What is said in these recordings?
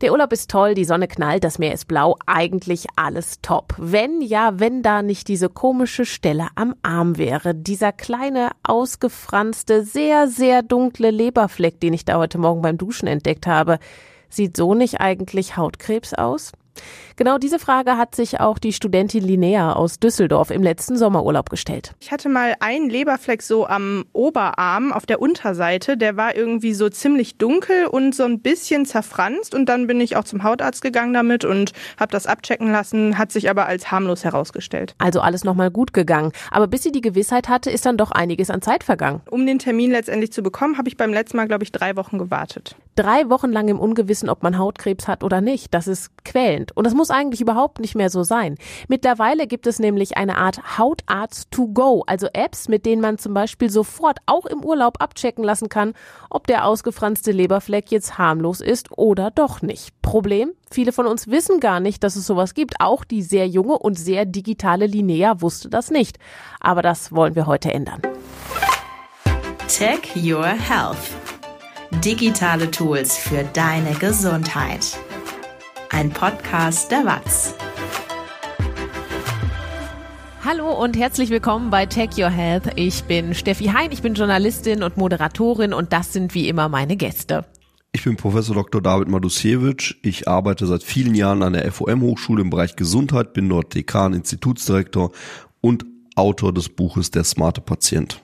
Der Urlaub ist toll, die Sonne knallt, das Meer ist blau, eigentlich alles top. Wenn ja, wenn da nicht diese komische Stelle am Arm wäre, dieser kleine, ausgefranste, sehr, sehr dunkle Leberfleck, den ich da heute Morgen beim Duschen entdeckt habe. Sieht so nicht eigentlich Hautkrebs aus? Genau diese Frage hat sich auch die Studentin Linnea aus Düsseldorf im letzten Sommerurlaub gestellt. Ich hatte mal einen Leberfleck so am Oberarm auf der Unterseite. Der war irgendwie so ziemlich dunkel und so ein bisschen zerfranst. Und dann bin ich auch zum Hautarzt gegangen damit und habe das abchecken lassen, hat sich aber als harmlos herausgestellt. Also alles nochmal gut gegangen. Aber bis sie die Gewissheit hatte, ist dann doch einiges an Zeit vergangen. Um den Termin letztendlich zu bekommen, habe ich beim letzten Mal, glaube ich, drei Wochen gewartet. Drei Wochen lang im Ungewissen, ob man Hautkrebs hat oder nicht. Das ist quälend. Und das muss eigentlich überhaupt nicht mehr so sein. Mittlerweile gibt es nämlich eine Art Hautarzt to go, also Apps, mit denen man zum Beispiel sofort auch im Urlaub abchecken lassen kann, ob der ausgefranste Leberfleck jetzt harmlos ist oder doch nicht. Problem? Viele von uns wissen gar nicht, dass es sowas gibt. Auch die sehr junge und sehr digitale Linnea wusste das nicht. Aber das wollen wir heute ändern. Tech Your Health. Digitale Tools für deine Gesundheit ein Podcast der WAZ. Hallo und herzlich willkommen bei Tech Your Health. Ich bin Steffi Hein, ich bin Journalistin und Moderatorin und das sind wie immer meine Gäste. Ich bin Professor Dr. David Madusiewicz. Ich arbeite seit vielen Jahren an der FOM Hochschule im Bereich Gesundheit, bin dort Dekan, Institutsdirektor und Autor des Buches Der smarte Patient.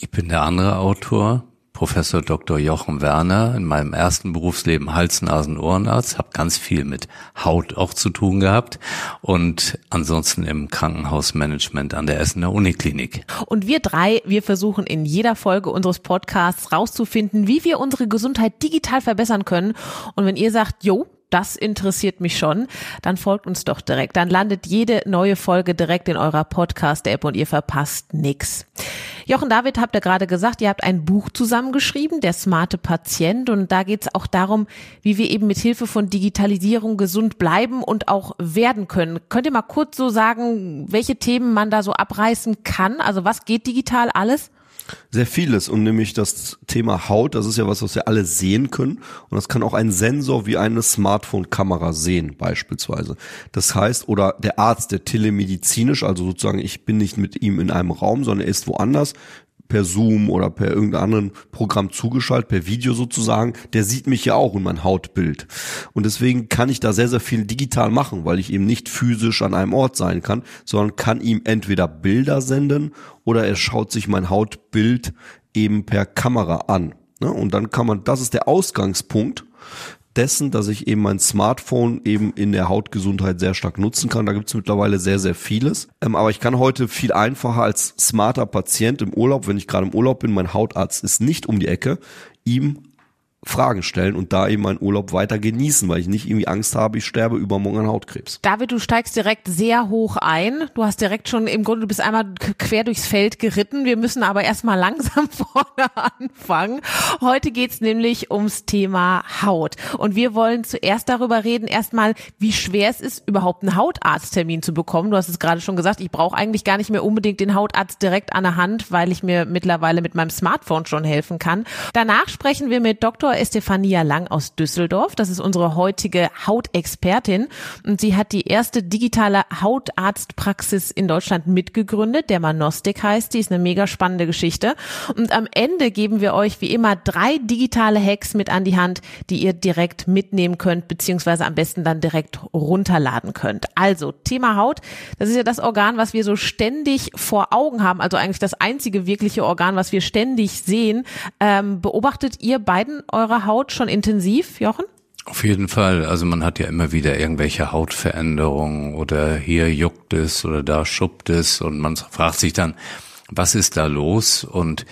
Ich bin der andere Autor, Professor Dr. Jochen Werner, in meinem ersten Berufsleben Hals-, Nasen-, Ohrenarzt, habe ganz viel mit Haut auch zu tun gehabt und ansonsten im Krankenhausmanagement an der Essener Uniklinik. Und wir drei, wir versuchen in jeder Folge unseres Podcasts rauszufinden, wie wir unsere Gesundheit digital verbessern können. Und wenn ihr sagt, jo, das interessiert mich schon, dann folgt uns doch direkt. Dann landet jede neue Folge direkt in eurer Podcast-App und ihr verpasst nix. Jochen David habt ihr gerade gesagt, ihr habt ein Buch zusammengeschrieben, der smarte Patient, und da geht es auch darum, wie wir eben mit Hilfe von Digitalisierung gesund bleiben und auch werden können. Könnt ihr mal kurz so sagen, welche Themen man da so abreißen kann? Also was geht digital alles? Sehr vieles und nämlich das Thema Haut, das ist ja was, was wir alle sehen können und das kann auch ein Sensor wie eine Smartphone-Kamera sehen beispielsweise. Das heißt, oder der Arzt, der telemedizinisch, also sozusagen ich bin nicht mit ihm in einem Raum, sondern er ist woanders, per Zoom oder per irgendeinem anderen Programm zugeschaltet, per Video sozusagen, der sieht mich ja auch und mein Hautbild. Und deswegen kann ich da sehr, sehr viel digital machen, weil ich eben nicht physisch an einem Ort sein kann, sondern kann ihm entweder Bilder senden oder er schaut sich mein Hautbild eben per Kamera an. Ne? Und dann kann man, das ist der Ausgangspunkt dessen, dass ich eben mein Smartphone eben in der Hautgesundheit sehr stark nutzen kann. Da gibt es mittlerweile sehr, sehr vieles. Ähm, aber ich kann heute viel einfacher als smarter Patient im Urlaub, wenn ich gerade im Urlaub bin, mein Hautarzt ist nicht um die Ecke, ihm Fragen stellen und da eben meinen Urlaub weiter genießen, weil ich nicht irgendwie Angst habe, ich sterbe übermorgen an Hautkrebs. David, du steigst direkt sehr hoch ein. Du hast direkt schon im Grunde, du bist einmal quer durchs Feld geritten. Wir müssen aber erstmal langsam vorne anfangen. Heute geht's nämlich ums Thema Haut. Und wir wollen zuerst darüber reden, erstmal, wie schwer es ist, überhaupt einen Hautarzttermin zu bekommen. Du hast es gerade schon gesagt, ich brauche eigentlich gar nicht mehr unbedingt den Hautarzt direkt an der Hand, weil ich mir mittlerweile mit meinem Smartphone schon helfen kann. Danach sprechen wir mit Dr. Estefania Lang aus Düsseldorf. Das ist unsere heutige Hautexpertin und sie hat die erste digitale Hautarztpraxis in Deutschland mitgegründet. Der Manostik heißt die, ist eine mega spannende Geschichte. Und am Ende geben wir euch wie immer drei digitale Hacks mit an die Hand, die ihr direkt mitnehmen könnt, beziehungsweise am besten dann direkt runterladen könnt. Also Thema Haut, das ist ja das Organ, was wir so ständig vor Augen haben, also eigentlich das einzige wirkliche Organ, was wir ständig sehen. Ähm, beobachtet ihr beiden eure eurer Haut schon intensiv, Jochen? Auf jeden Fall. Also man hat ja immer wieder irgendwelche Hautveränderungen oder hier juckt es oder da schuppt es und man fragt sich dann, was ist da los? Und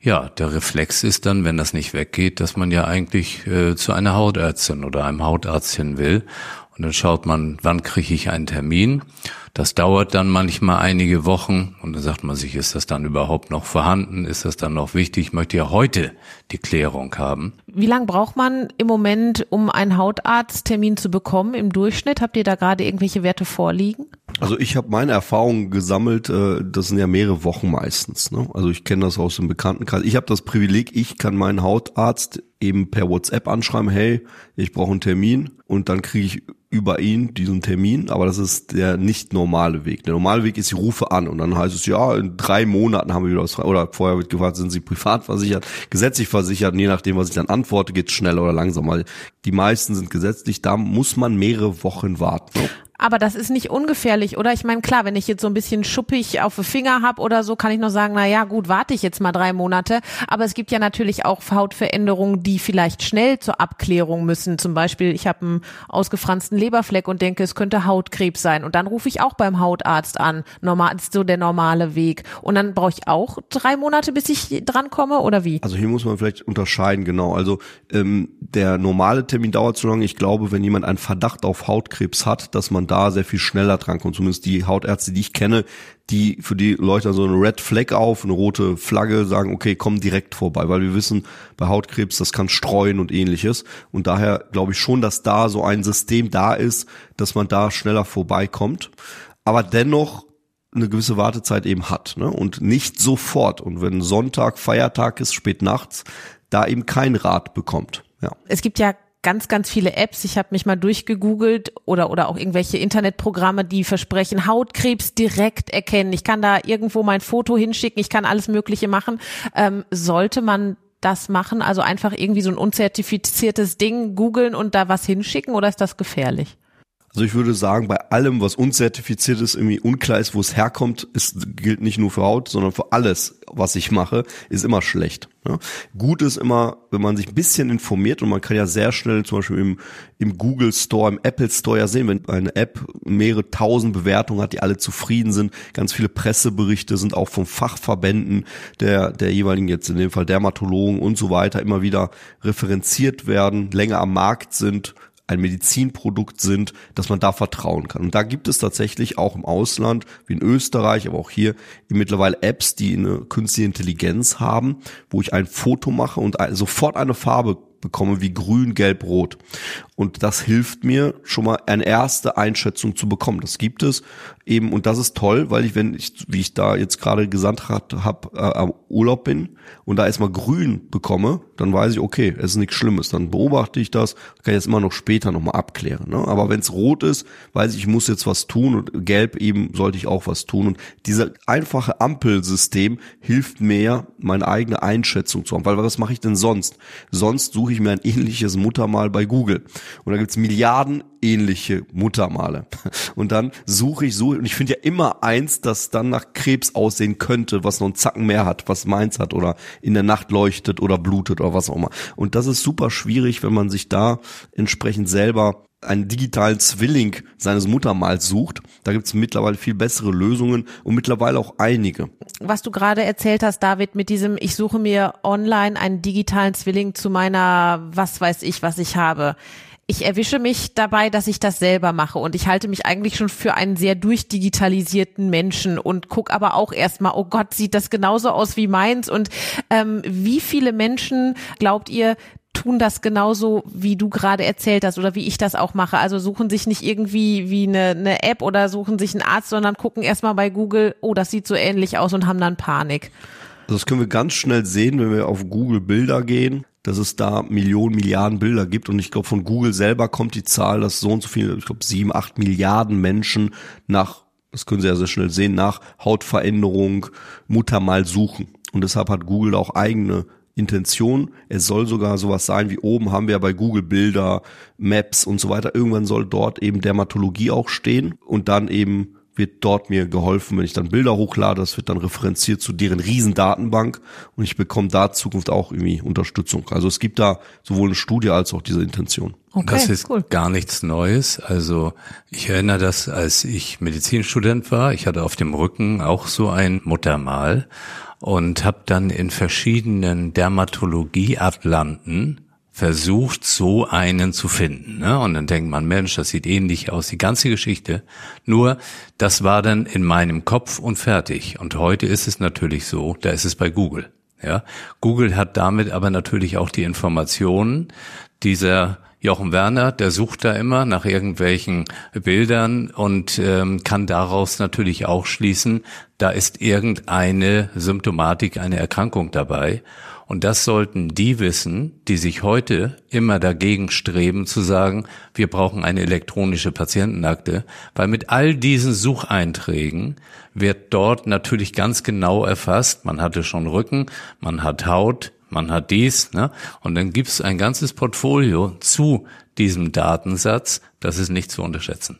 ja, der Reflex ist dann, wenn das nicht weggeht, dass man ja eigentlich äh, zu einer Hautärztin oder einem Hautarzt hin will. Und dann schaut man, wann kriege ich einen Termin. Das dauert dann manchmal einige Wochen und dann sagt man sich, ist das dann überhaupt noch vorhanden? Ist das dann noch wichtig? Ich möchte ja heute die Klärung haben. Wie lange braucht man im Moment, um einen Hautarzttermin zu bekommen im Durchschnitt? Habt ihr da gerade irgendwelche Werte vorliegen? Also ich habe meine Erfahrungen gesammelt, äh, das sind ja mehrere Wochen meistens. Ne? Also ich kenne das aus dem Bekanntenkreis. Ich habe das Privileg, ich kann meinen Hautarzt eben per WhatsApp anschreiben, hey, ich brauche einen Termin und dann kriege ich über ihn diesen Termin, aber das ist der nicht normale Weg. Der normale Weg ist, ich rufe an und dann heißt es, ja, in drei Monaten haben wir wieder was frei. Oder vorher wird gefragt, sind Sie privat versichert, gesetzlich versichert und je nachdem, was ich dann antworte, geht es schneller oder langsamer. Die meisten sind gesetzlich, da muss man mehrere Wochen warten. Aber das ist nicht ungefährlich, oder? Ich meine, klar, wenn ich jetzt so ein bisschen schuppig auf den Finger hab oder so, kann ich noch sagen, na ja, gut, warte ich jetzt mal drei Monate. Aber es gibt ja natürlich auch Hautveränderungen, die vielleicht schnell zur Abklärung müssen. Zum Beispiel, ich habe einen ausgefransten Leberfleck und denke, es könnte Hautkrebs sein. Und dann rufe ich auch beim Hautarzt an. Normal ist so der normale Weg. Und dann brauche ich auch drei Monate, bis ich drankomme, oder wie? Also hier muss man vielleicht unterscheiden, genau. Also ähm, der normale Termin dauert so lange. Ich glaube, wenn jemand einen Verdacht auf Hautkrebs hat, dass man da sehr viel schneller drankommt. Zumindest die Hautärzte, die ich kenne, die für die Leute so eine Red Flag auf, eine rote Flagge, sagen, okay, komm direkt vorbei, weil wir wissen, bei Hautkrebs, das kann streuen und ähnliches. Und daher glaube ich schon, dass da so ein System da ist, dass man da schneller vorbeikommt. Aber dennoch eine gewisse Wartezeit eben hat ne? und nicht sofort. Und wenn Sonntag, Feiertag ist, spät nachts, da eben kein Rat bekommt. Ja. Es gibt ja ganz, ganz viele Apps. Ich habe mich mal durchgegoogelt oder, oder auch irgendwelche Internetprogramme, die versprechen, Hautkrebs direkt erkennen. Ich kann da irgendwo mein Foto hinschicken, ich kann alles Mögliche machen. Ähm, sollte man das machen? Also einfach irgendwie so ein unzertifiziertes Ding googeln und da was hinschicken oder ist das gefährlich? Also ich würde sagen, bei allem, was unzertifiziert ist, irgendwie unklar ist, wo es herkommt, ist, gilt nicht nur für Haut, sondern für alles, was ich mache, ist immer schlecht. Ja. Gut ist immer, wenn man sich ein bisschen informiert und man kann ja sehr schnell zum Beispiel im, im Google Store, im Apple Store ja sehen, wenn eine App mehrere tausend Bewertungen hat, die alle zufrieden sind, ganz viele Presseberichte sind auch von Fachverbänden der, der jeweiligen, jetzt in dem Fall Dermatologen und so weiter, immer wieder referenziert werden, länger am Markt sind, ein Medizinprodukt sind, dass man da vertrauen kann. Und da gibt es tatsächlich auch im Ausland, wie in Österreich, aber auch hier mittlerweile Apps, die eine künstliche Intelligenz haben, wo ich ein Foto mache und sofort eine Farbe bekomme wie grün, gelb, rot. Und das hilft mir schon mal eine erste Einschätzung zu bekommen. Das gibt es eben und das ist toll, weil ich, wenn ich, wie ich da jetzt gerade gesandt habe, äh, am Urlaub bin und da erstmal grün bekomme, dann weiß ich, okay, es ist nichts Schlimmes. Dann beobachte ich das, kann ich jetzt immer noch später nochmal abklären. Ne? Aber wenn es rot ist, weiß ich, ich muss jetzt was tun und gelb eben sollte ich auch was tun. Und dieser einfache Ampelsystem hilft mir, meine eigene Einschätzung zu haben. Weil was mache ich denn sonst? Sonst suche ich mir ein ähnliches Muttermal bei Google. Und da gibt's Milliarden ähnliche Muttermale. Und dann suche ich so, und ich finde ja immer eins, das dann nach Krebs aussehen könnte, was noch einen Zacken mehr hat, was meins hat oder in der Nacht leuchtet oder blutet oder was auch immer. Und das ist super schwierig, wenn man sich da entsprechend selber einen digitalen Zwilling seines Muttermals sucht. Da gibt es mittlerweile viel bessere Lösungen und mittlerweile auch einige. Was du gerade erzählt hast, David, mit diesem, ich suche mir online einen digitalen Zwilling zu meiner, was weiß ich, was ich habe ich erwische mich dabei, dass ich das selber mache und ich halte mich eigentlich schon für einen sehr durchdigitalisierten Menschen und guck aber auch erstmal, oh Gott, sieht das genauso aus wie meins und ähm, wie viele Menschen glaubt ihr tun das genauso, wie du gerade erzählt hast oder wie ich das auch mache. Also suchen sich nicht irgendwie wie eine, eine App oder suchen sich einen Arzt, sondern gucken erstmal bei Google, oh, das sieht so ähnlich aus und haben dann Panik. Das können wir ganz schnell sehen, wenn wir auf Google Bilder gehen dass es da Millionen, Milliarden Bilder gibt. Und ich glaube, von Google selber kommt die Zahl, dass so und so viele, ich glaube, sieben, acht Milliarden Menschen nach, das können Sie ja sehr schnell sehen, nach Hautveränderung Muttermal suchen. Und deshalb hat Google auch eigene Intention. Es soll sogar sowas sein wie oben haben wir ja bei Google Bilder, Maps und so weiter. Irgendwann soll dort eben Dermatologie auch stehen und dann eben wird dort mir geholfen, wenn ich dann Bilder hochlade, das wird dann referenziert zu deren Riesendatenbank und ich bekomme da Zukunft auch irgendwie Unterstützung. Also es gibt da sowohl eine Studie als auch diese Intention. Okay, das ist cool. gar nichts Neues. Also ich erinnere das, als ich Medizinstudent war. Ich hatte auf dem Rücken auch so ein Muttermal und habe dann in verschiedenen Dermatologie-Atlanten versucht, so einen zu finden. Ne? Und dann denkt man, Mensch, das sieht ähnlich aus, die ganze Geschichte. Nur, das war dann in meinem Kopf und fertig. Und heute ist es natürlich so, da ist es bei Google. Ja, Google hat damit aber natürlich auch die Informationen dieser Jochen Werner, der sucht da immer nach irgendwelchen Bildern und ähm, kann daraus natürlich auch schließen, da ist irgendeine Symptomatik, eine Erkrankung dabei. Und das sollten die wissen, die sich heute immer dagegen streben zu sagen, wir brauchen eine elektronische Patientenakte, weil mit all diesen Sucheinträgen wird dort natürlich ganz genau erfasst, man hatte schon Rücken, man hat Haut, man hat dies, ne? Und dann gibt's ein ganzes Portfolio zu diesem Datensatz, das ist nicht zu unterschätzen.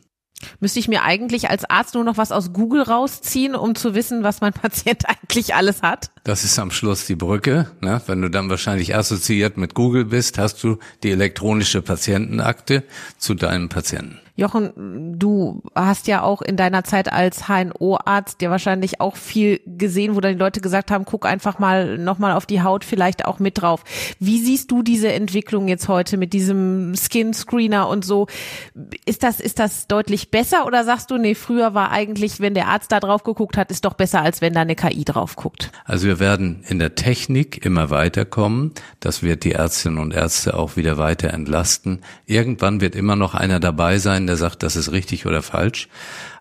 Müsste ich mir eigentlich als Arzt nur noch was aus Google rausziehen, um zu wissen, was mein Patient eigentlich alles hat? Das ist am Schluss die Brücke. Ne? Wenn du dann wahrscheinlich assoziiert mit Google bist, hast du die elektronische Patientenakte zu deinem Patienten. Jochen, du hast ja auch in deiner Zeit als HNO-Arzt ja wahrscheinlich auch viel gesehen, wo dann die Leute gesagt haben, guck einfach mal nochmal auf die Haut vielleicht auch mit drauf. Wie siehst du diese Entwicklung jetzt heute mit diesem Skin Screener und so? Ist das, ist das deutlich besser oder sagst du, nee, früher war eigentlich, wenn der Arzt da drauf geguckt hat, ist doch besser, als wenn da eine KI drauf guckt? Also wir werden in der Technik immer weiterkommen. Das wird die Ärztinnen und Ärzte auch wieder weiter entlasten. Irgendwann wird immer noch einer dabei sein, der sagt, das ist richtig oder falsch.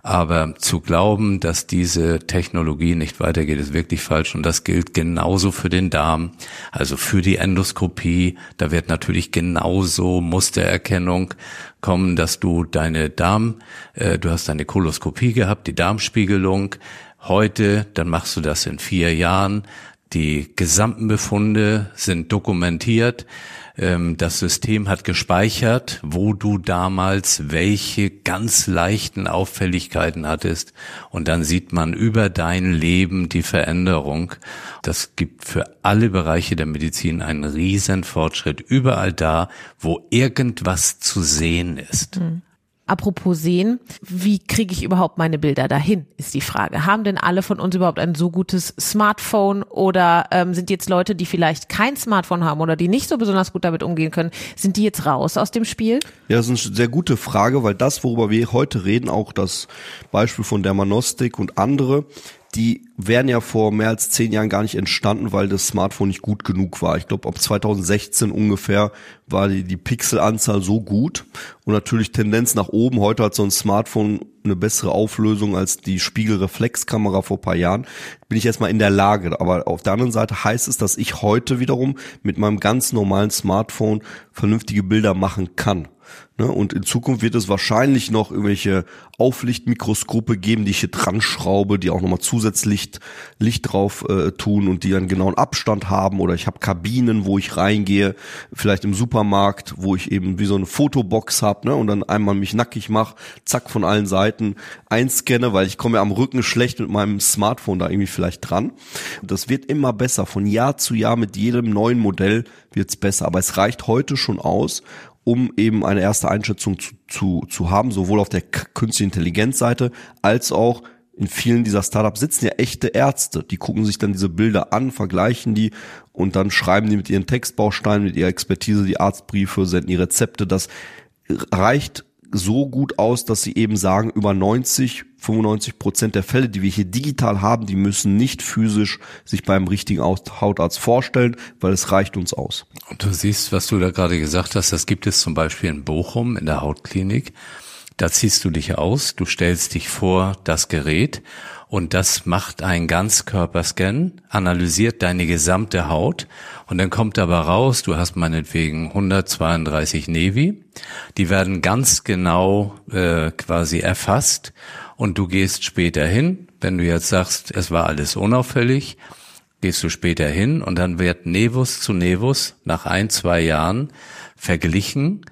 Aber zu glauben, dass diese Technologie nicht weitergeht, ist wirklich falsch. Und das gilt genauso für den Darm, also für die Endoskopie. Da wird natürlich genauso Mustererkennung kommen, dass du deine Darm, äh, du hast deine Koloskopie gehabt, die Darmspiegelung. Heute, dann machst du das in vier Jahren. Die gesamten Befunde sind dokumentiert. Ähm, das System hat gespeichert, wo du damals welche ganz leichten Auffälligkeiten hattest. Und dann sieht man über dein Leben die Veränderung. Das gibt für alle Bereiche der Medizin einen riesen Fortschritt. Überall da, wo irgendwas zu sehen ist. Mhm. Apropos sehen, wie kriege ich überhaupt meine Bilder dahin, ist die Frage. Haben denn alle von uns überhaupt ein so gutes Smartphone oder ähm, sind jetzt Leute, die vielleicht kein Smartphone haben oder die nicht so besonders gut damit umgehen können, sind die jetzt raus aus dem Spiel? Ja, das ist eine sehr gute Frage, weil das, worüber wir heute reden, auch das Beispiel von Dermanostik und andere, die wären ja vor mehr als zehn Jahren gar nicht entstanden, weil das Smartphone nicht gut genug war. Ich glaube, ab 2016 ungefähr war die, die Pixelanzahl so gut und natürlich Tendenz nach oben. Heute hat so ein Smartphone eine bessere Auflösung als die Spiegelreflexkamera vor paar Jahren. Bin ich erstmal in der Lage. Aber auf der anderen Seite heißt es, dass ich heute wiederum mit meinem ganz normalen Smartphone vernünftige Bilder machen kann. Ne? Und in Zukunft wird es wahrscheinlich noch irgendwelche Auflichtmikroskope geben, die ich hier dran schraube, die auch nochmal zusätzlich Licht drauf äh, tun und die einen genauen Abstand haben. Oder ich habe Kabinen, wo ich reingehe, vielleicht im Supermarkt, wo ich eben wie so eine Fotobox habe ne? und dann einmal mich nackig mache, zack von allen Seiten einscanne, weil ich komme ja am Rücken schlecht mit meinem Smartphone da irgendwie vielleicht dran. Das wird immer besser. Von Jahr zu Jahr mit jedem neuen Modell wird's besser. Aber es reicht heute schon aus, um eben eine erste Einschätzung zu, zu, zu haben, sowohl auf der künstlichen Intelligenzseite als auch in vielen dieser Startups sitzen ja echte Ärzte, die gucken sich dann diese Bilder an, vergleichen die und dann schreiben die mit ihren Textbausteinen, mit ihrer Expertise die Arztbriefe, senden die Rezepte. Das reicht so gut aus, dass sie eben sagen, über 90, 95 Prozent der Fälle, die wir hier digital haben, die müssen nicht physisch sich beim richtigen Hautarzt vorstellen, weil es reicht uns aus. Und du siehst, was du da gerade gesagt hast, das gibt es zum Beispiel in Bochum in der Hautklinik. Da ziehst du dich aus, du stellst dich vor das Gerät und das macht einen Ganzkörperscan, analysiert deine gesamte Haut. Und dann kommt aber raus, du hast meinetwegen 132 Nevi, die werden ganz genau äh, quasi erfasst. Und du gehst später hin, wenn du jetzt sagst, es war alles unauffällig, gehst du später hin. Und dann wird Nevus zu Nevus nach ein, zwei Jahren verglichen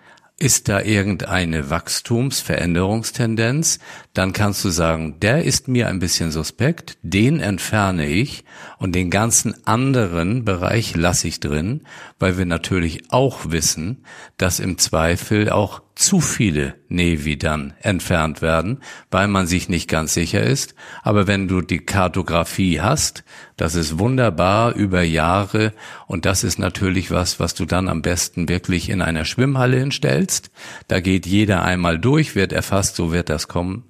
ist da irgendeine Wachstumsveränderungstendenz, dann kannst du sagen, der ist mir ein bisschen suspekt, den entferne ich und den ganzen anderen Bereich lasse ich drin, weil wir natürlich auch wissen, dass im Zweifel auch zu viele Nevi dann entfernt werden, weil man sich nicht ganz sicher ist. Aber wenn du die Kartografie hast, das ist wunderbar über Jahre und das ist natürlich was, was du dann am besten wirklich in einer Schwimmhalle hinstellst. Da geht jeder einmal durch, wird erfasst, so wird das kommen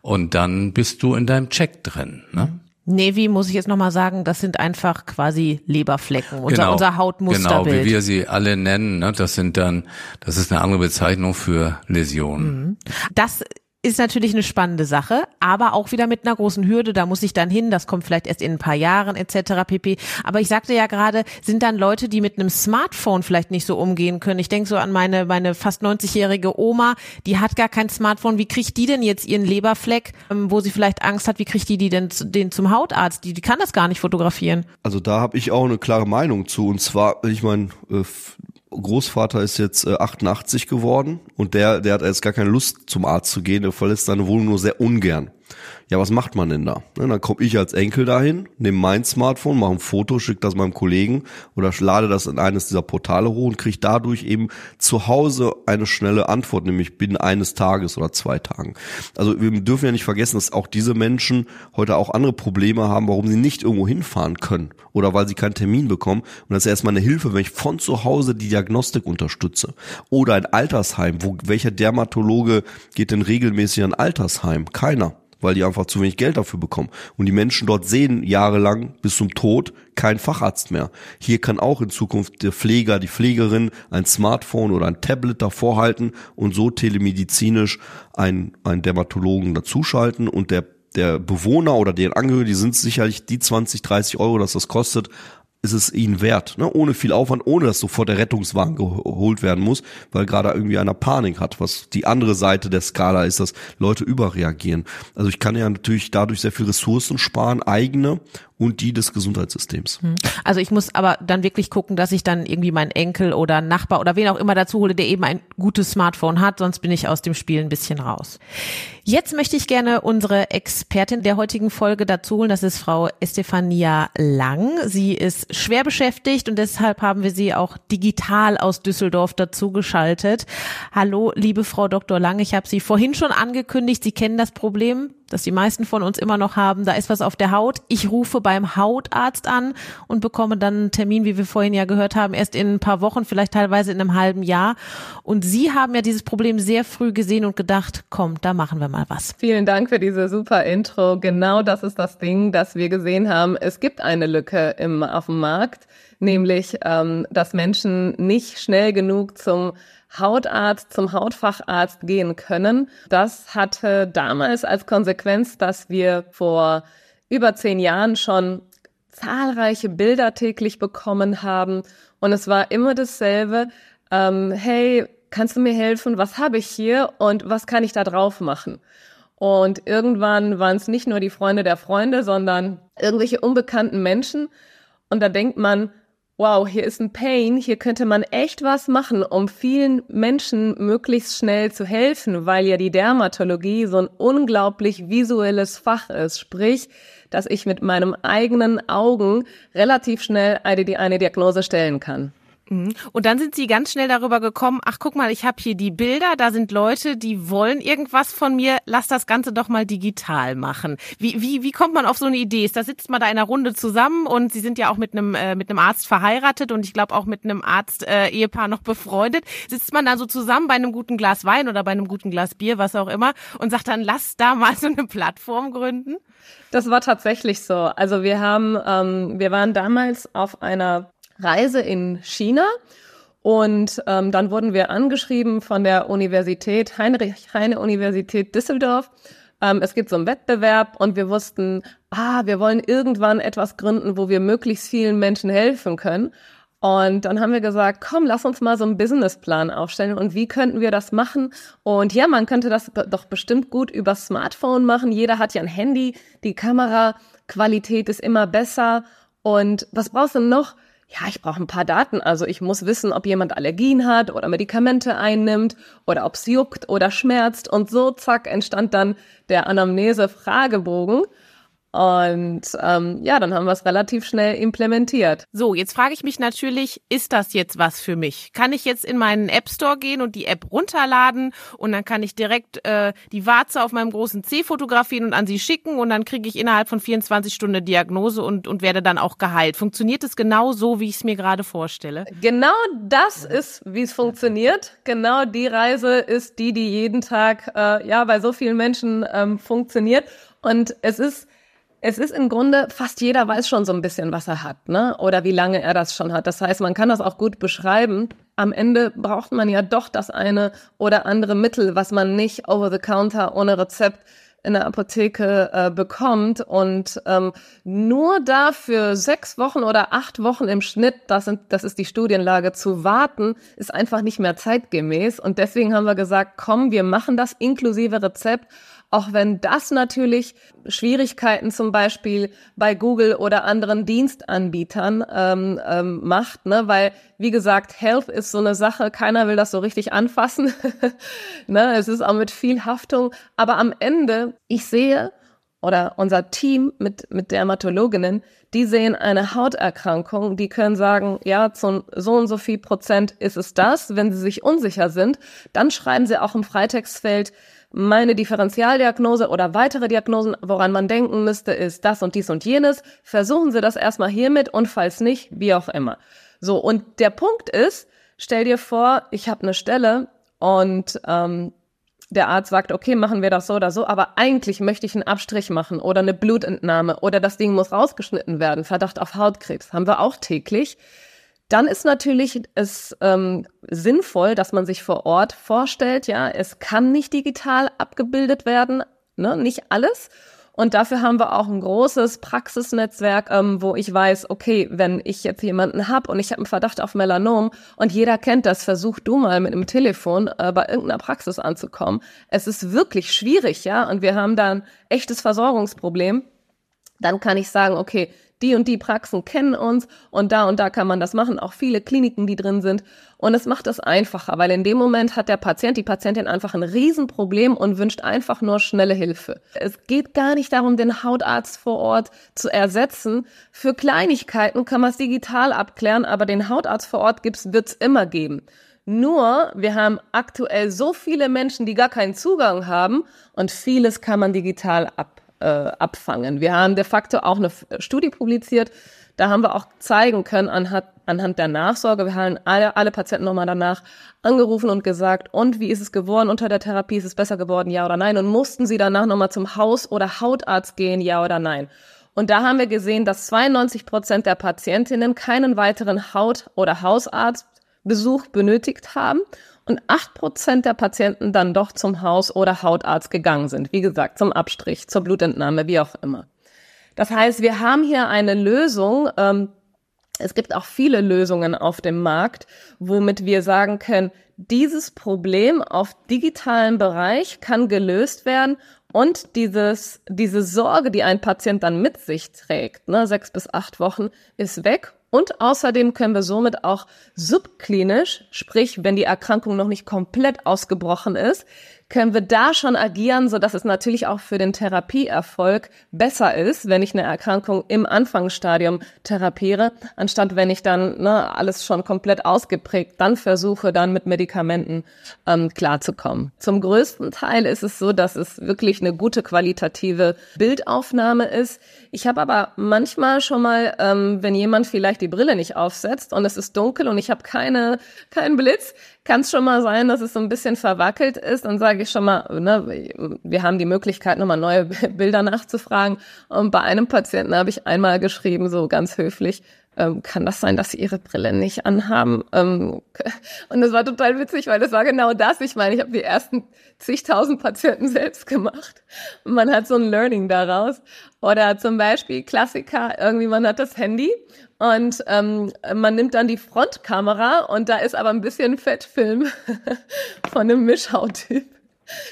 und dann bist du in deinem Check drin. Ne? Navy, muss ich jetzt nochmal sagen, das sind einfach quasi Leberflecken, unser, genau, unser Hautmusterbild. Genau, wie wir sie alle nennen, ne? das sind dann, das ist eine andere Bezeichnung für Läsionen. Mhm. Das ist natürlich eine spannende Sache, aber auch wieder mit einer großen Hürde. Da muss ich dann hin. Das kommt vielleicht erst in ein paar Jahren etc. pp. Aber ich sagte ja gerade, sind dann Leute, die mit einem Smartphone vielleicht nicht so umgehen können. Ich denke so an meine meine fast 90-jährige Oma, die hat gar kein Smartphone. Wie kriegt die denn jetzt ihren Leberfleck, ähm, wo sie vielleicht Angst hat? Wie kriegt die die denn den zum Hautarzt? Die, die kann das gar nicht fotografieren. Also da habe ich auch eine klare Meinung zu. Und zwar, ich meine, äh, Großvater ist jetzt äh, 88 geworden und der, der hat jetzt gar keine Lust zum Arzt zu gehen, der verlässt seine Wohnung nur sehr ungern ja, was macht man denn da? Ne, dann komme ich als Enkel dahin, nehme mein Smartphone, mache ein Foto, schicke das meinem Kollegen oder lade das in eines dieser Portale hoch und kriege dadurch eben zu Hause eine schnelle Antwort, nämlich binnen eines Tages oder zwei Tagen. Also wir dürfen ja nicht vergessen, dass auch diese Menschen heute auch andere Probleme haben, warum sie nicht irgendwo hinfahren können oder weil sie keinen Termin bekommen. Und das ist erstmal eine Hilfe, wenn ich von zu Hause die Diagnostik unterstütze. Oder ein Altersheim, wo welcher Dermatologe geht denn regelmäßig an Altersheim? Keiner weil die einfach zu wenig Geld dafür bekommen. Und die Menschen dort sehen jahrelang bis zum Tod kein Facharzt mehr. Hier kann auch in Zukunft der Pfleger, die Pflegerin ein Smartphone oder ein Tablet davor halten und so telemedizinisch einen, einen Dermatologen dazuschalten und der der Bewohner oder deren Angehörige, die sind sicherlich die 20, 30 Euro, dass das kostet, ist es ihnen wert, ne? ohne viel Aufwand, ohne dass sofort der Rettungswagen geholt werden muss, weil gerade irgendwie einer Panik hat, was die andere Seite der Skala ist, dass Leute überreagieren. Also ich kann ja natürlich dadurch sehr viel Ressourcen sparen, eigene und die des Gesundheitssystems. Hm. Also ich muss aber dann wirklich gucken, dass ich dann irgendwie meinen Enkel oder Nachbar oder wen auch immer dazu hole, der eben ein gutes Smartphone hat, sonst bin ich aus dem Spiel ein bisschen raus. Jetzt möchte ich gerne unsere Expertin der heutigen Folge dazu holen, das ist Frau Estefania Lang. Sie ist schwer beschäftigt und deshalb haben wir sie auch digital aus Düsseldorf dazu geschaltet. Hallo, liebe Frau Dr. Lang, ich habe Sie vorhin schon angekündigt, Sie kennen das Problem das die meisten von uns immer noch haben. Da ist was auf der Haut. Ich rufe beim Hautarzt an und bekomme dann einen Termin, wie wir vorhin ja gehört haben, erst in ein paar Wochen, vielleicht teilweise in einem halben Jahr. Und Sie haben ja dieses Problem sehr früh gesehen und gedacht, komm, da machen wir mal was. Vielen Dank für diese super Intro. Genau das ist das Ding, das wir gesehen haben. Es gibt eine Lücke im, auf dem Markt, nämlich, ähm, dass Menschen nicht schnell genug zum Hautarzt zum Hautfacharzt gehen können. Das hatte damals als Konsequenz, dass wir vor über zehn Jahren schon zahlreiche Bilder täglich bekommen haben. Und es war immer dasselbe. Ähm, hey, kannst du mir helfen? Was habe ich hier und was kann ich da drauf machen? Und irgendwann waren es nicht nur die Freunde der Freunde, sondern irgendwelche unbekannten Menschen. Und da denkt man, wow, hier ist ein Pain, hier könnte man echt was machen, um vielen Menschen möglichst schnell zu helfen, weil ja die Dermatologie so ein unglaublich visuelles Fach ist. Sprich, dass ich mit meinem eigenen Augen relativ schnell eine, eine Diagnose stellen kann. Mhm. Und dann sind sie ganz schnell darüber gekommen, ach guck mal, ich habe hier die Bilder, da sind Leute, die wollen irgendwas von mir, lass das Ganze doch mal digital machen. Wie, wie, wie kommt man auf so eine Idee? Da sitzt man da in einer Runde zusammen und sie sind ja auch mit einem, äh, mit einem Arzt verheiratet und ich glaube auch mit einem Arzt-Ehepaar äh, noch befreundet. Sitzt man da so zusammen bei einem guten Glas Wein oder bei einem guten Glas Bier, was auch immer, und sagt dann, lass da mal so eine Plattform gründen? Das war tatsächlich so. Also wir haben, ähm, wir waren damals auf einer Reise in China. Und ähm, dann wurden wir angeschrieben von der Universität, Heinrich-Heine-Universität Düsseldorf. Ähm, es gibt so einen Wettbewerb und wir wussten, ah, wir wollen irgendwann etwas gründen, wo wir möglichst vielen Menschen helfen können. Und dann haben wir gesagt, komm, lass uns mal so einen Businessplan aufstellen und wie könnten wir das machen? Und ja, man könnte das doch bestimmt gut über Smartphone machen. Jeder hat ja ein Handy, die Kameraqualität ist immer besser. Und was brauchst du noch? Ja, ich brauche ein paar Daten. Also ich muss wissen, ob jemand Allergien hat oder Medikamente einnimmt oder ob es juckt oder schmerzt. Und so, zack, entstand dann der Anamnese-Fragebogen. Und ähm, ja, dann haben wir es relativ schnell implementiert. So, jetzt frage ich mich natürlich, ist das jetzt was für mich? Kann ich jetzt in meinen App Store gehen und die App runterladen und dann kann ich direkt äh, die Warze auf meinem großen C fotografieren und an sie schicken und dann kriege ich innerhalb von 24 Stunden Diagnose und, und werde dann auch geheilt. Funktioniert es genau so, wie ich es mir gerade vorstelle? Genau das ist, wie es funktioniert. Genau die Reise ist die, die jeden Tag äh, ja bei so vielen Menschen ähm, funktioniert. Und es ist es ist im Grunde, fast jeder weiß schon so ein bisschen, was er hat, ne? Oder wie lange er das schon hat. Das heißt, man kann das auch gut beschreiben. Am Ende braucht man ja doch das eine oder andere Mittel, was man nicht over the counter ohne Rezept in der Apotheke äh, bekommt und ähm, nur dafür sechs Wochen oder acht Wochen im Schnitt, das, sind, das ist die Studienlage, zu warten, ist einfach nicht mehr zeitgemäß. Und deswegen haben wir gesagt, komm, wir machen das inklusive Rezept auch wenn das natürlich Schwierigkeiten zum Beispiel bei Google oder anderen Dienstanbietern ähm, ähm, macht, ne? weil wie gesagt, Health ist so eine Sache, keiner will das so richtig anfassen. ne? Es ist auch mit viel Haftung, aber am Ende, ich sehe, oder unser Team mit, mit Dermatologinnen, die sehen eine Hauterkrankung, die können sagen, ja, zu so und so viel Prozent ist es das. Wenn sie sich unsicher sind, dann schreiben sie auch im Freitextfeld, meine Differentialdiagnose oder weitere Diagnosen, woran man denken müsste, ist das und dies und jenes. Versuchen Sie das erstmal hiermit und falls nicht, wie auch immer. So, und der Punkt ist, stell dir vor, ich habe eine Stelle und ähm, der Arzt sagt, okay, machen wir das so oder so, aber eigentlich möchte ich einen Abstrich machen oder eine Blutentnahme oder das Ding muss rausgeschnitten werden, Verdacht auf Hautkrebs, haben wir auch täglich. Dann ist natürlich es ähm, sinnvoll, dass man sich vor Ort vorstellt, ja, es kann nicht digital abgebildet werden, ne, nicht alles. Und dafür haben wir auch ein großes Praxisnetzwerk, ähm, wo ich weiß, okay, wenn ich jetzt jemanden hab und ich habe einen Verdacht auf Melanom und jeder kennt das, versuch du mal mit einem Telefon äh, bei irgendeiner Praxis anzukommen. Es ist wirklich schwierig, ja, und wir haben da ein echtes Versorgungsproblem. Dann kann ich sagen, okay, die und die Praxen kennen uns und da und da kann man das machen, auch viele Kliniken, die drin sind. Und es macht es einfacher, weil in dem Moment hat der Patient, die Patientin einfach ein Riesenproblem und wünscht einfach nur schnelle Hilfe. Es geht gar nicht darum, den Hautarzt vor Ort zu ersetzen. Für Kleinigkeiten kann man es digital abklären, aber den Hautarzt vor Ort gibt's, wird's immer geben. Nur, wir haben aktuell so viele Menschen, die gar keinen Zugang haben und vieles kann man digital ab äh, abfangen. Wir haben de facto auch eine Studie publiziert, da haben wir auch zeigen können anhand, anhand der Nachsorge, wir haben alle, alle Patienten nochmal danach angerufen und gesagt, und wie ist es geworden unter der Therapie, ist es besser geworden, ja oder nein? Und mussten sie danach nochmal zum Haus- oder Hautarzt gehen, ja oder nein? Und da haben wir gesehen, dass 92 Prozent der Patientinnen keinen weiteren Haut- oder Hausarztbesuch benötigt haben und acht Prozent der Patienten dann doch zum Haus- oder Hautarzt gegangen sind. Wie gesagt, zum Abstrich, zur Blutentnahme, wie auch immer. Das heißt, wir haben hier eine Lösung. Ähm, es gibt auch viele Lösungen auf dem Markt, womit wir sagen können, dieses Problem auf digitalem Bereich kann gelöst werden und dieses, diese Sorge, die ein Patient dann mit sich trägt, ne, sechs bis acht Wochen, ist weg und außerdem können wir somit auch subklinisch, sprich, wenn die Erkrankung noch nicht komplett ausgebrochen ist, können wir da schon agieren, so dass es natürlich auch für den Therapieerfolg besser ist, wenn ich eine Erkrankung im Anfangsstadium therapiere, anstatt wenn ich dann ne, alles schon komplett ausgeprägt dann versuche, dann mit Medikamenten ähm, klarzukommen. Zum größten Teil ist es so, dass es wirklich eine gute qualitative Bildaufnahme ist. Ich habe aber manchmal schon mal, ähm, wenn jemand vielleicht die Brille nicht aufsetzt und es ist dunkel und ich habe keine keinen Blitz, kann es schon mal sein, dass es so ein bisschen verwackelt ist. Dann sage ich schon mal, ne, wir haben die Möglichkeit, nochmal neue Bilder nachzufragen. Und bei einem Patienten habe ich einmal geschrieben, so ganz höflich, ähm, kann das sein, dass sie ihre Brille nicht anhaben? Ähm, und das war total witzig, weil das war genau das. Ich meine, ich habe die ersten zigtausend Patienten selbst gemacht. Man hat so ein Learning daraus. Oder zum Beispiel Klassiker, irgendwie man hat das Handy und ähm, man nimmt dann die Frontkamera und da ist aber ein bisschen Fettfilm von einem Mischhauttyp.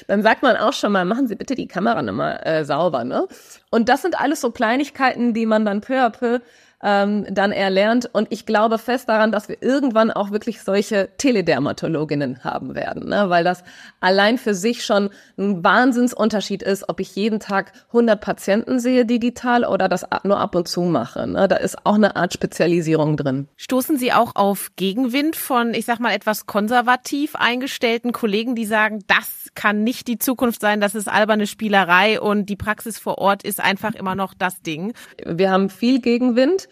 Dann sagt man auch schon mal, machen Sie bitte die Kamera nochmal äh, sauber, ne? Und das sind alles so Kleinigkeiten, die man dann peu à peu ähm, dann erlernt. Und ich glaube fest daran, dass wir irgendwann auch wirklich solche Teledermatologinnen haben werden, ne? weil das allein für sich schon ein Wahnsinnsunterschied ist, ob ich jeden Tag 100 Patienten sehe digital oder das nur ab und zu mache. Ne? Da ist auch eine Art Spezialisierung drin. Stoßen Sie auch auf Gegenwind von, ich sag mal, etwas konservativ eingestellten Kollegen, die sagen, das kann nicht die Zukunft sein, das ist alberne Spielerei und die Praxis vor Ort ist einfach immer noch das Ding? Wir haben viel Gegenwind.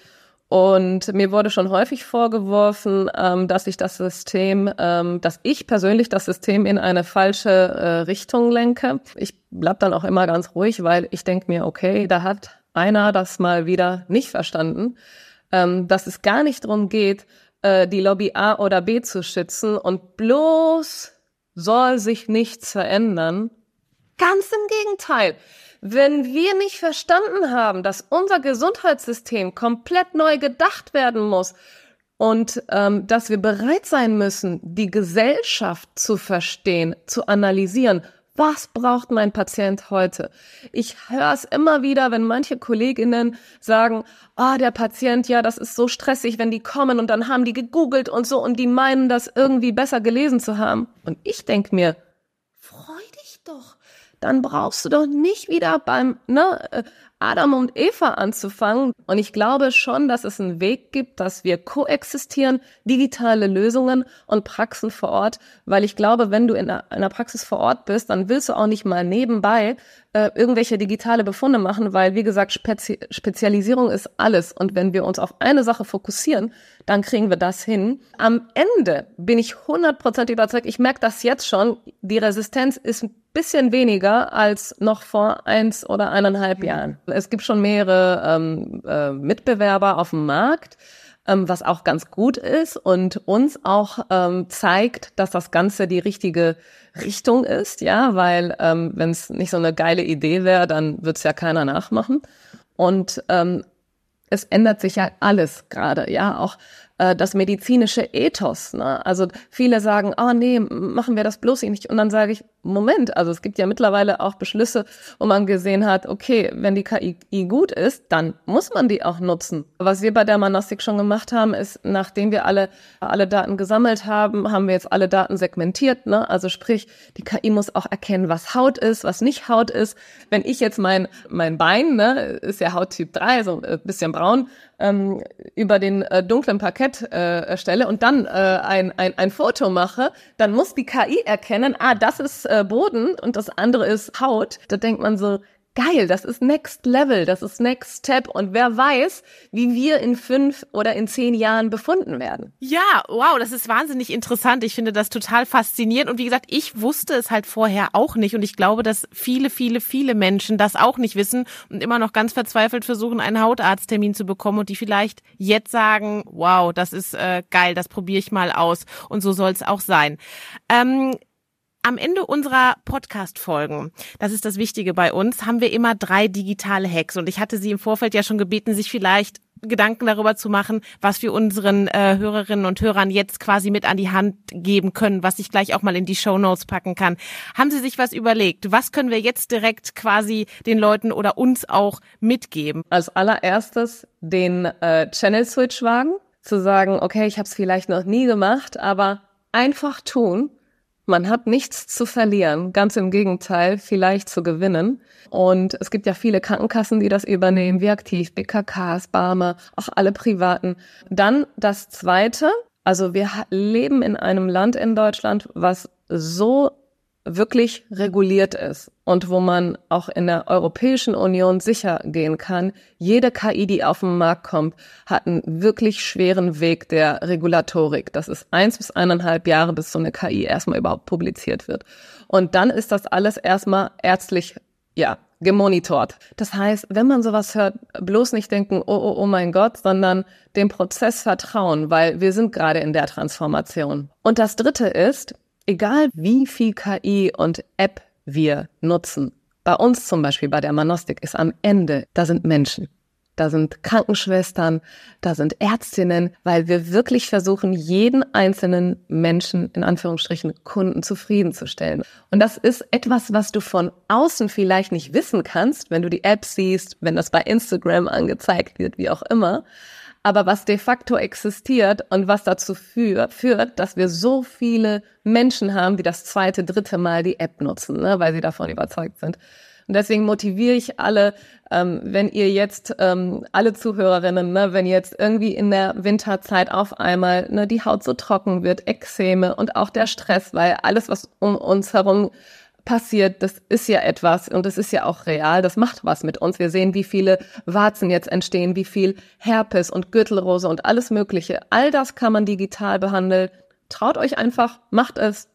Und mir wurde schon häufig vorgeworfen, ähm, dass ich das System, ähm, dass ich persönlich das System in eine falsche äh, Richtung lenke. Ich bleib dann auch immer ganz ruhig, weil ich denke mir, okay, da hat einer das mal wieder nicht verstanden, ähm, dass es gar nicht darum geht, äh, die Lobby A oder B zu schützen und bloß soll sich nichts verändern. Ganz im Gegenteil. Wenn wir nicht verstanden haben, dass unser Gesundheitssystem komplett neu gedacht werden muss und ähm, dass wir bereit sein müssen, die Gesellschaft zu verstehen, zu analysieren, was braucht mein Patient heute? Ich höre es immer wieder, wenn manche Kolleginnen sagen, ah, der Patient, ja, das ist so stressig, wenn die kommen und dann haben die gegoogelt und so und die meinen, das irgendwie besser gelesen zu haben. Und ich denk mir, freu dich doch dann brauchst du doch nicht wieder beim ne, äh, Adam und Eva anzufangen. Und ich glaube schon, dass es einen Weg gibt, dass wir koexistieren, digitale Lösungen und Praxen vor Ort, weil ich glaube, wenn du in einer Praxis vor Ort bist, dann willst du auch nicht mal nebenbei äh, irgendwelche digitale Befunde machen, weil, wie gesagt, Spezi Spezialisierung ist alles. Und wenn wir uns auf eine Sache fokussieren, dann kriegen wir das hin. Am Ende bin ich 100% überzeugt, ich merke das jetzt schon, die Resistenz ist ein bisschen weniger als noch vor eins oder eineinhalb Jahren. Es gibt schon mehrere ähm, äh, Mitbewerber auf dem Markt ähm, was auch ganz gut ist und uns auch ähm, zeigt, dass das Ganze die richtige Richtung ist, ja, weil ähm, wenn es nicht so eine geile Idee wäre, dann wird es ja keiner nachmachen. Und ähm, es ändert sich ja alles gerade, ja, auch äh, das medizinische Ethos. Ne? Also viele sagen, oh nee, machen wir das bloß nicht. Und dann sage ich, Moment, also es gibt ja mittlerweile auch Beschlüsse, wo man gesehen hat, okay, wenn die KI gut ist, dann muss man die auch nutzen. Was wir bei der Manostik schon gemacht haben, ist, nachdem wir alle, alle Daten gesammelt haben, haben wir jetzt alle Daten segmentiert. Ne? Also sprich, die KI muss auch erkennen, was Haut ist, was nicht Haut ist. Wenn ich jetzt mein, mein Bein, ne, ist ja Hauttyp 3, so ein bisschen braun, ähm, über den äh, dunklen Parkett äh, stelle und dann äh, ein, ein, ein Foto mache, dann muss die KI erkennen, ah, das ist äh, Boden und das andere ist Haut. Da denkt man so, geil, das ist Next Level, das ist Next Step und wer weiß, wie wir in fünf oder in zehn Jahren befunden werden. Ja, wow, das ist wahnsinnig interessant. Ich finde das total faszinierend und wie gesagt, ich wusste es halt vorher auch nicht und ich glaube, dass viele, viele, viele Menschen das auch nicht wissen und immer noch ganz verzweifelt versuchen, einen Hautarzttermin zu bekommen und die vielleicht jetzt sagen, wow, das ist äh, geil, das probiere ich mal aus und so soll es auch sein. Ähm, am Ende unserer Podcast-Folgen, das ist das Wichtige bei uns, haben wir immer drei digitale Hacks. Und ich hatte Sie im Vorfeld ja schon gebeten, sich vielleicht Gedanken darüber zu machen, was wir unseren äh, Hörerinnen und Hörern jetzt quasi mit an die Hand geben können, was ich gleich auch mal in die Show Notes packen kann. Haben Sie sich was überlegt? Was können wir jetzt direkt quasi den Leuten oder uns auch mitgeben? Als allererstes den äh, Channel Switch wagen, zu sagen, okay, ich habe es vielleicht noch nie gemacht, aber einfach tun man hat nichts zu verlieren, ganz im Gegenteil, vielleicht zu gewinnen. Und es gibt ja viele Krankenkassen, die das übernehmen, wie aktiv, BKKs, Barmer, auch alle privaten. Dann das Zweite, also wir leben in einem Land in Deutschland, was so wirklich reguliert ist und wo man auch in der Europäischen Union sicher gehen kann, jede KI, die auf den Markt kommt, hat einen wirklich schweren Weg der Regulatorik. Das ist eins bis eineinhalb Jahre, bis so eine KI erstmal überhaupt publiziert wird. Und dann ist das alles erstmal ärztlich, ja, gemonitort. Das heißt, wenn man sowas hört, bloß nicht denken, oh, oh, oh mein Gott, sondern dem Prozess vertrauen, weil wir sind gerade in der Transformation. Und das dritte ist, egal wie viel KI und App wir nutzen, bei uns zum Beispiel bei der Manostik ist am Ende, da sind Menschen. da sind Krankenschwestern, da sind Ärztinnen, weil wir wirklich versuchen, jeden einzelnen Menschen, in Anführungsstrichen, Kunden zufriedenzustellen. Und das ist etwas, was du von außen vielleicht nicht wissen kannst, wenn du die App siehst, wenn das bei Instagram angezeigt wird, wie auch immer. Aber was de facto existiert und was dazu führt, führt, dass wir so viele Menschen haben, die das zweite, dritte Mal die App nutzen, ne, weil sie davon überzeugt sind. Und deswegen motiviere ich alle, ähm, wenn ihr jetzt, ähm, alle Zuhörerinnen, ne, wenn jetzt irgendwie in der Winterzeit auf einmal ne, die Haut so trocken wird, Ekzeme und auch der Stress, weil alles, was um uns herum passiert, das ist ja etwas und das ist ja auch real, das macht was mit uns. Wir sehen, wie viele Warzen jetzt entstehen, wie viel Herpes und Gürtelrose und alles Mögliche. All das kann man digital behandeln. Traut euch einfach, macht es,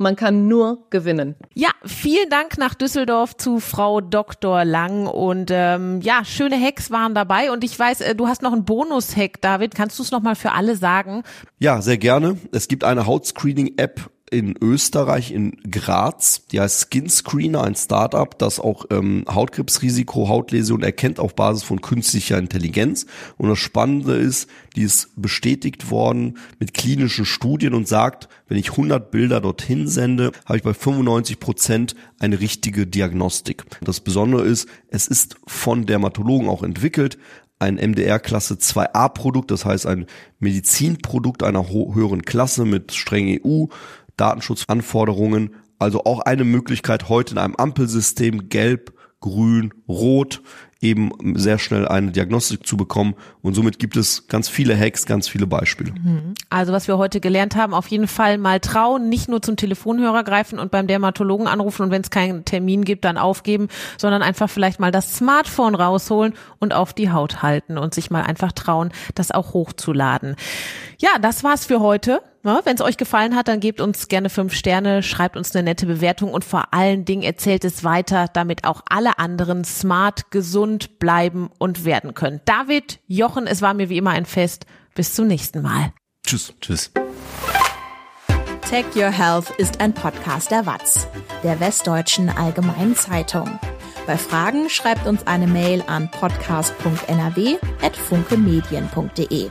man kann nur gewinnen. Ja, vielen Dank nach Düsseldorf zu Frau Dr. Lang und ähm, ja, schöne Hacks waren dabei und ich weiß, äh, du hast noch einen Bonus-Hack, David. Kannst du es nochmal für alle sagen? Ja, sehr gerne. Es gibt eine Hautscreening-App in Österreich, in Graz. Die heißt Skin Screener, ein Startup, das auch ähm, Hautkrebsrisiko, Hautläsion erkennt auf Basis von künstlicher Intelligenz. Und das Spannende ist, die ist bestätigt worden mit klinischen Studien und sagt, wenn ich 100 Bilder dorthin sende, habe ich bei 95 Prozent eine richtige Diagnostik. Das Besondere ist, es ist von Dermatologen auch entwickelt, ein MDR-Klasse 2a Produkt, das heißt ein Medizinprodukt einer höheren Klasse mit streng EU Datenschutzanforderungen. Also auch eine Möglichkeit heute in einem Ampelsystem gelb, grün, rot eben sehr schnell eine Diagnostik zu bekommen. Und somit gibt es ganz viele Hacks, ganz viele Beispiele. Mhm. Also was wir heute gelernt haben, auf jeden Fall mal trauen, nicht nur zum Telefonhörer greifen und beim Dermatologen anrufen und wenn es keinen Termin gibt, dann aufgeben, sondern einfach vielleicht mal das Smartphone rausholen und auf die Haut halten und sich mal einfach trauen, das auch hochzuladen. Ja, das war's für heute. Ja, Wenn es euch gefallen hat, dann gebt uns gerne fünf Sterne, schreibt uns eine nette Bewertung und vor allen Dingen erzählt es weiter, damit auch alle anderen smart, gesund bleiben und werden können. David, Jochen, es war mir wie immer ein Fest. Bis zum nächsten Mal. Tschüss. Tschüss. Tech Your Health ist ein Podcast der WAZ, der Westdeutschen Allgemeinen Zeitung. Bei Fragen schreibt uns eine Mail an podcast.nrw.funkemedien.de.